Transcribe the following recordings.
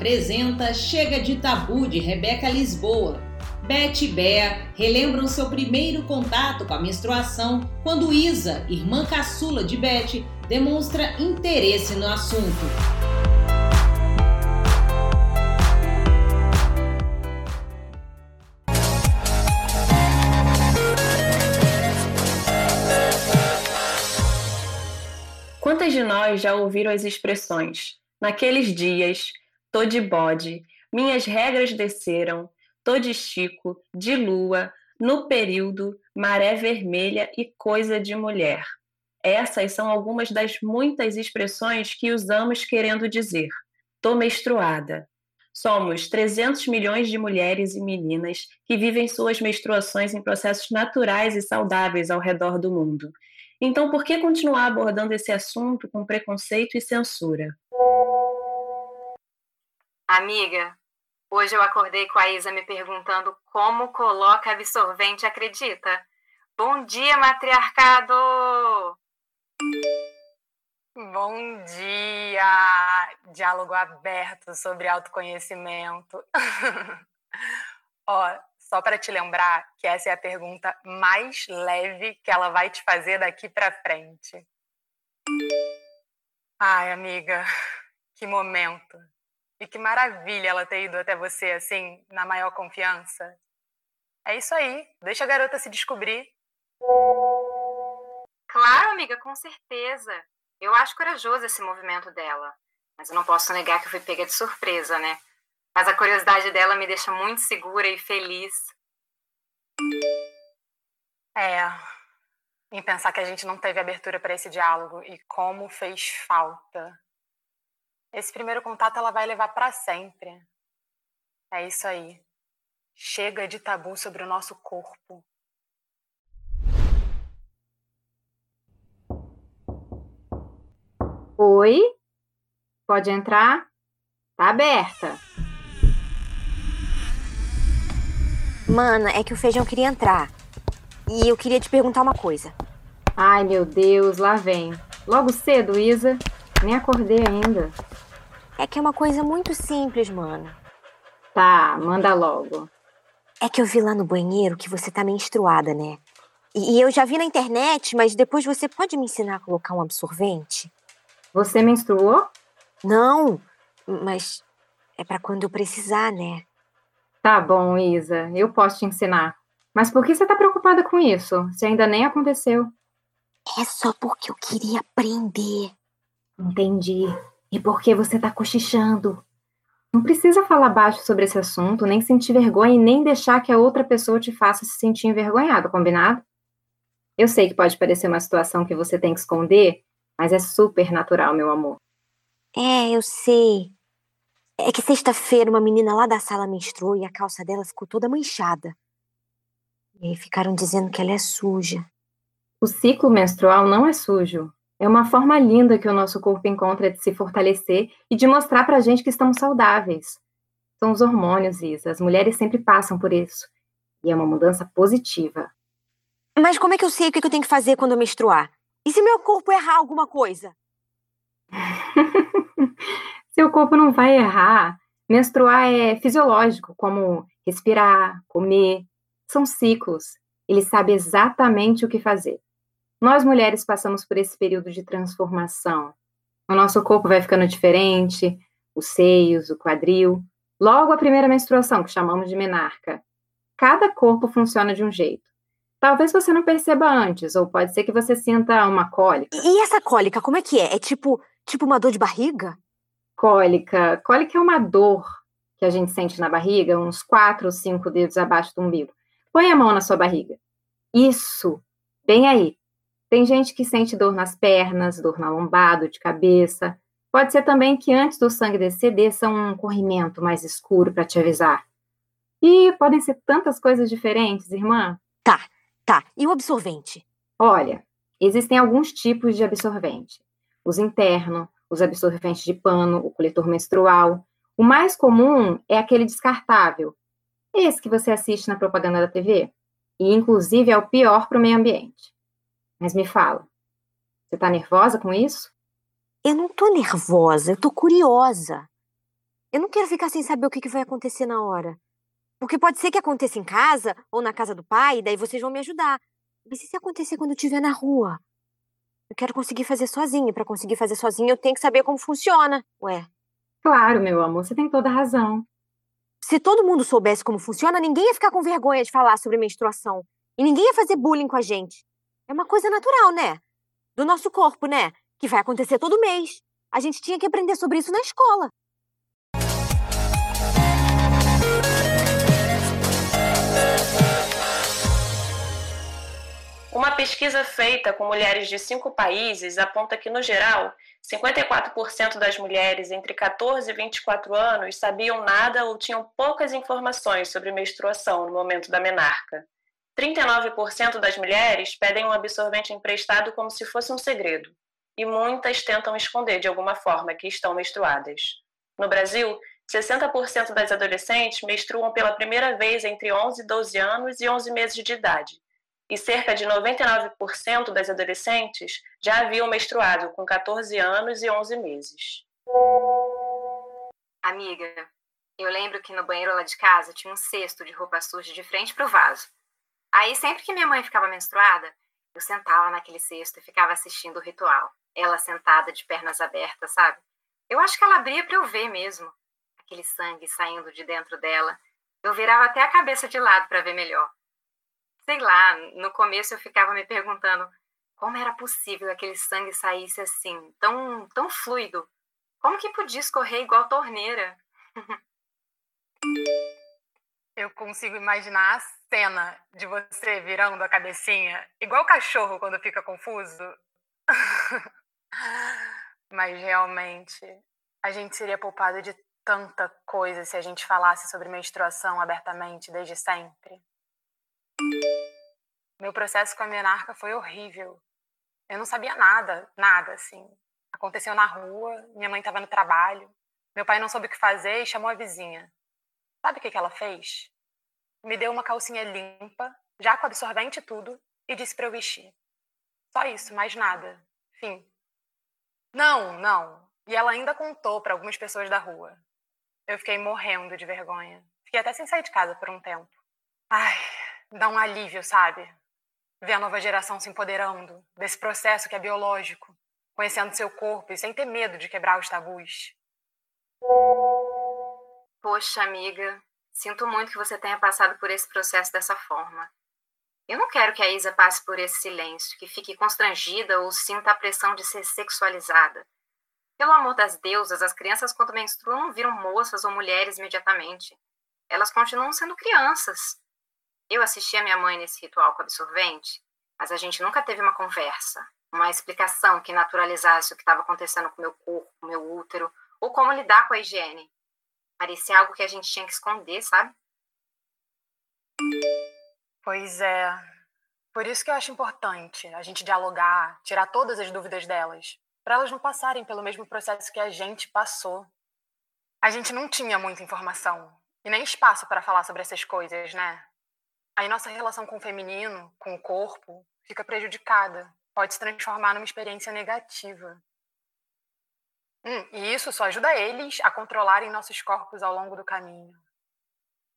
apresenta Chega de Tabu de Rebeca Lisboa. Beth e Bea relembram seu primeiro contato com a menstruação quando Isa, irmã caçula de Beth, demonstra interesse no assunto. Quantas de nós já ouviram as expressões naqueles dias, tô de bode, minhas regras desceram, tô de Chico, de lua, no período, maré vermelha e coisa de mulher? Essas são algumas das muitas expressões que usamos querendo dizer: tô menstruada. Somos 300 milhões de mulheres e meninas que vivem suas menstruações em processos naturais e saudáveis ao redor do mundo. Então, por que continuar abordando esse assunto com preconceito e censura? Amiga, hoje eu acordei com a Isa me perguntando como coloca absorvente, acredita? Bom dia, matriarcado! Bom dia! Diálogo aberto sobre autoconhecimento. Ó, só para te lembrar que essa é a pergunta mais leve que ela vai te fazer daqui para frente. Ai, amiga, que momento. E que maravilha ela ter ido até você assim, na maior confiança. É isso aí, deixa a garota se descobrir. Claro, amiga, com certeza. Eu acho corajoso esse movimento dela. Mas eu não posso negar que eu fui pega de surpresa, né? Mas a curiosidade dela me deixa muito segura e feliz. É, em pensar que a gente não teve abertura para esse diálogo e como fez falta. Esse primeiro contato ela vai levar para sempre. É isso aí. Chega de tabu sobre o nosso corpo. Oi? Pode entrar? Tá aberta. Mana, é que o feijão queria entrar. E eu queria te perguntar uma coisa. Ai, meu Deus, lá vem. Logo cedo, Isa. Nem acordei ainda. É que é uma coisa muito simples, mana. Tá, manda logo. É que eu vi lá no banheiro que você tá menstruada, né? E eu já vi na internet, mas depois você pode me ensinar a colocar um absorvente? Você menstruou? Não, mas é para quando eu precisar, né? Tá bom, Isa, eu posso te ensinar. Mas por que você tá preocupada com isso? Se ainda nem aconteceu. É só porque eu queria aprender. Entendi. E por que você tá cochichando? Não precisa falar baixo sobre esse assunto, nem sentir vergonha e nem deixar que a outra pessoa te faça se sentir envergonhado, combinado? Eu sei que pode parecer uma situação que você tem que esconder, mas é super natural, meu amor. É, eu sei. É que sexta-feira uma menina lá da sala menstruou e a calça dela ficou toda manchada. E aí ficaram dizendo que ela é suja. O ciclo menstrual não é sujo. É uma forma linda que o nosso corpo encontra de se fortalecer e de mostrar pra gente que estamos saudáveis. São os hormônios, Isa. As mulheres sempre passam por isso. E é uma mudança positiva. Mas como é que eu sei o que eu tenho que fazer quando eu menstruar? E se meu corpo errar alguma coisa? Seu corpo não vai errar. Menstruar é fisiológico, como respirar, comer. São ciclos. Ele sabe exatamente o que fazer. Nós mulheres passamos por esse período de transformação. O nosso corpo vai ficando diferente, os seios, o quadril. Logo a primeira menstruação, que chamamos de menarca. Cada corpo funciona de um jeito. Talvez você não perceba antes, ou pode ser que você sinta uma cólica. E essa cólica, como é que é? É tipo, tipo uma dor de barriga? Cólica. Cólica é uma dor que a gente sente na barriga, uns quatro ou cinco dedos abaixo do umbigo. Põe a mão na sua barriga. Isso, bem aí. Tem gente que sente dor nas pernas, dor na lombada, de cabeça. Pode ser também que antes do sangue descer, desça um corrimento mais escuro para te avisar. E podem ser tantas coisas diferentes, irmã. Tá, tá. E o absorvente? Olha, existem alguns tipos de absorvente. Os internos, os absorventes de pano, o coletor menstrual. O mais comum é aquele descartável, esse que você assiste na propaganda da TV. E, inclusive, é o pior para o meio ambiente. Mas me fala, você está nervosa com isso? Eu não tô nervosa, eu tô curiosa. Eu não quero ficar sem saber o que vai acontecer na hora. Porque pode ser que aconteça em casa ou na casa do pai, e daí vocês vão me ajudar. Mas e se acontecer quando eu estiver na rua? Eu quero conseguir fazer sozinha. Para conseguir fazer sozinha, eu tenho que saber como funciona. Ué. Claro, meu amor, você tem toda a razão. Se todo mundo soubesse como funciona, ninguém ia ficar com vergonha de falar sobre menstruação. E ninguém ia fazer bullying com a gente. É uma coisa natural, né? Do nosso corpo, né? Que vai acontecer todo mês. A gente tinha que aprender sobre isso na escola. Uma pesquisa feita com mulheres de cinco países aponta que, no geral, 54% das mulheres entre 14 e 24 anos sabiam nada ou tinham poucas informações sobre menstruação no momento da menarca. 39% das mulheres pedem um absorvente emprestado como se fosse um segredo, e muitas tentam esconder de alguma forma que estão menstruadas. No Brasil, 60% das adolescentes menstruam pela primeira vez entre 11 e 12 anos e 11 meses de idade, e cerca de 99% das adolescentes já haviam menstruado com 14 anos e 11 meses. Amiga, eu lembro que no banheiro lá de casa tinha um cesto de roupa suja de frente para o vaso. Aí, sempre que minha mãe ficava menstruada, eu sentava naquele cesto e ficava assistindo o ritual. Ela sentada de pernas abertas, sabe? Eu acho que ela abria para eu ver mesmo. Aquele sangue saindo de dentro dela. Eu virava até a cabeça de lado para ver melhor sei lá, no começo eu ficava me perguntando como era possível aquele sangue saísse assim, tão, tão fluido. Como que podia escorrer igual torneira? Eu consigo imaginar cena de você virando a cabecinha, igual cachorro quando fica confuso. Mas realmente, a gente seria poupado de tanta coisa se a gente falasse sobre menstruação abertamente desde sempre. Meu processo com a menarca foi horrível. Eu não sabia nada, nada, assim. Aconteceu na rua, minha mãe estava no trabalho, meu pai não soube o que fazer e chamou a vizinha. Sabe o que, que ela fez? Me deu uma calcinha limpa, já com absorvente e tudo, e disse para eu vestir. Só isso, mais nada. Fim. Não, não. E ela ainda contou para algumas pessoas da rua. Eu fiquei morrendo de vergonha. Fiquei até sem sair de casa por um tempo. Ai, dá um alívio, sabe? Ver a nova geração se empoderando desse processo que é biológico, conhecendo seu corpo e sem ter medo de quebrar os tabus. Poxa, amiga, sinto muito que você tenha passado por esse processo dessa forma. Eu não quero que a Isa passe por esse silêncio, que fique constrangida ou sinta a pressão de ser sexualizada. Pelo amor das deusas, as crianças quando menstruam não viram moças ou mulheres imediatamente. Elas continuam sendo crianças. Eu assisti a minha mãe nesse ritual com absorvente, mas a gente nunca teve uma conversa, uma explicação que naturalizasse o que estava acontecendo com meu corpo, meu útero, ou como lidar com a higiene. Parecia algo que a gente tinha que esconder, sabe? Pois é. Por isso que eu acho importante a gente dialogar, tirar todas as dúvidas delas, para elas não passarem pelo mesmo processo que a gente passou. A gente não tinha muita informação e nem espaço para falar sobre essas coisas, né? aí nossa relação com o feminino, com o corpo, fica prejudicada. Pode se transformar numa experiência negativa. Hum, e isso só ajuda eles a controlarem nossos corpos ao longo do caminho.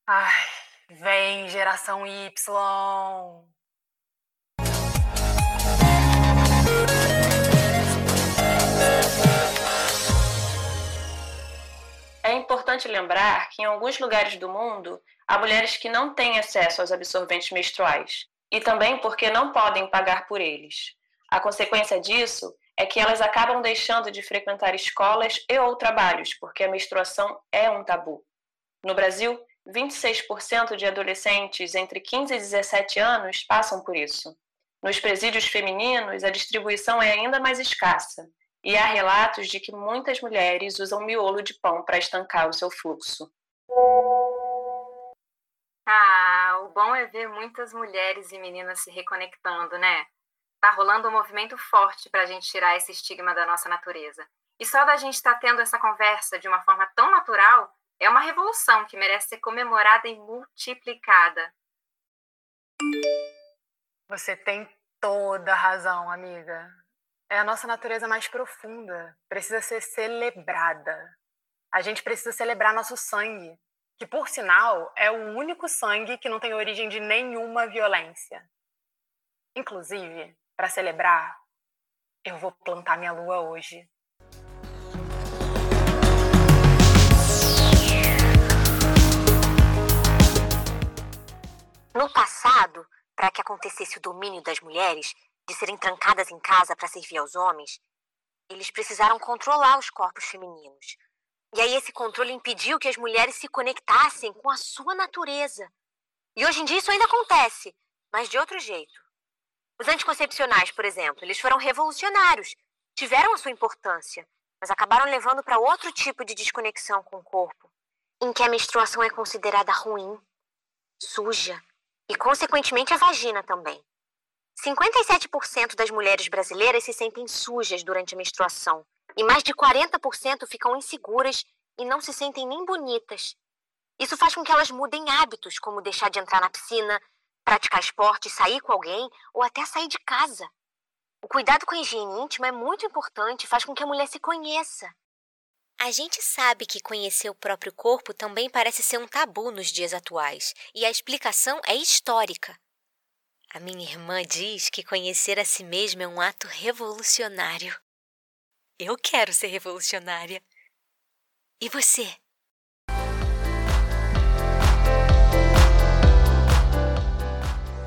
Ai, vem geração Y! É importante lembrar que em alguns lugares do mundo há mulheres que não têm acesso aos absorventes menstruais e também porque não podem pagar por eles. A consequência disso é que elas acabam deixando de frequentar escolas e ou trabalhos, porque a menstruação é um tabu. No Brasil, 26% de adolescentes entre 15 e 17 anos passam por isso. Nos presídios femininos, a distribuição é ainda mais escassa, e há relatos de que muitas mulheres usam miolo de pão para estancar o seu fluxo. Ah, o bom é ver muitas mulheres e meninas se reconectando, né? Tá rolando um movimento forte para a gente tirar esse estigma da nossa natureza. E só da gente estar tá tendo essa conversa de uma forma tão natural é uma revolução que merece ser comemorada e multiplicada. Você tem toda razão, amiga. É a nossa natureza mais profunda, precisa ser celebrada. A gente precisa celebrar nosso sangue, que por sinal é o único sangue que não tem origem de nenhuma violência. Inclusive, para celebrar, eu vou plantar minha lua hoje. No passado, para que acontecesse o domínio das mulheres, de serem trancadas em casa para servir aos homens, eles precisaram controlar os corpos femininos. E aí esse controle impediu que as mulheres se conectassem com a sua natureza. E hoje em dia isso ainda acontece, mas de outro jeito. Os anticoncepcionais, por exemplo, eles foram revolucionários, tiveram a sua importância, mas acabaram levando para outro tipo de desconexão com o corpo, em que a menstruação é considerada ruim, suja e, consequentemente, a vagina também. 57% das mulheres brasileiras se sentem sujas durante a menstruação e mais de 40% ficam inseguras e não se sentem nem bonitas. Isso faz com que elas mudem hábitos, como deixar de entrar na piscina, praticar esporte, sair com alguém ou até sair de casa. O cuidado com a higiene íntima é muito importante faz com que a mulher se conheça. A gente sabe que conhecer o próprio corpo também parece ser um tabu nos dias atuais, e a explicação é histórica. A minha irmã diz que conhecer a si mesma é um ato revolucionário. Eu quero ser revolucionária. E você?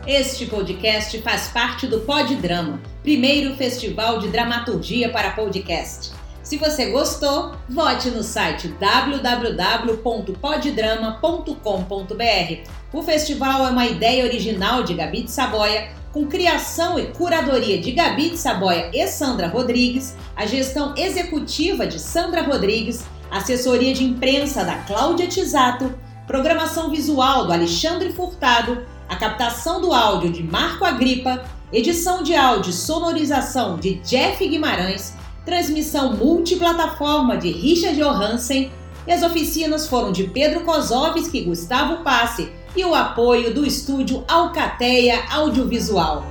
Este podcast faz parte do Pod Drama, primeiro festival de dramaturgia para podcast. Se você gostou, vote no site www.poddrama.com.br. O festival é uma ideia original de Gabi de Saboia, com criação e curadoria de Gabi de Saboia e Sandra Rodrigues, a gestão executiva de Sandra Rodrigues, assessoria de imprensa da Cláudia Tisato, programação visual do Alexandre Furtado, a captação do áudio de Marco Agripa, edição de áudio e sonorização de Jeff Guimarães transmissão multiplataforma de Richard Johansen e as oficinas foram de Pedro Kozovski e Gustavo Passe e o apoio do estúdio Alcateia Audiovisual.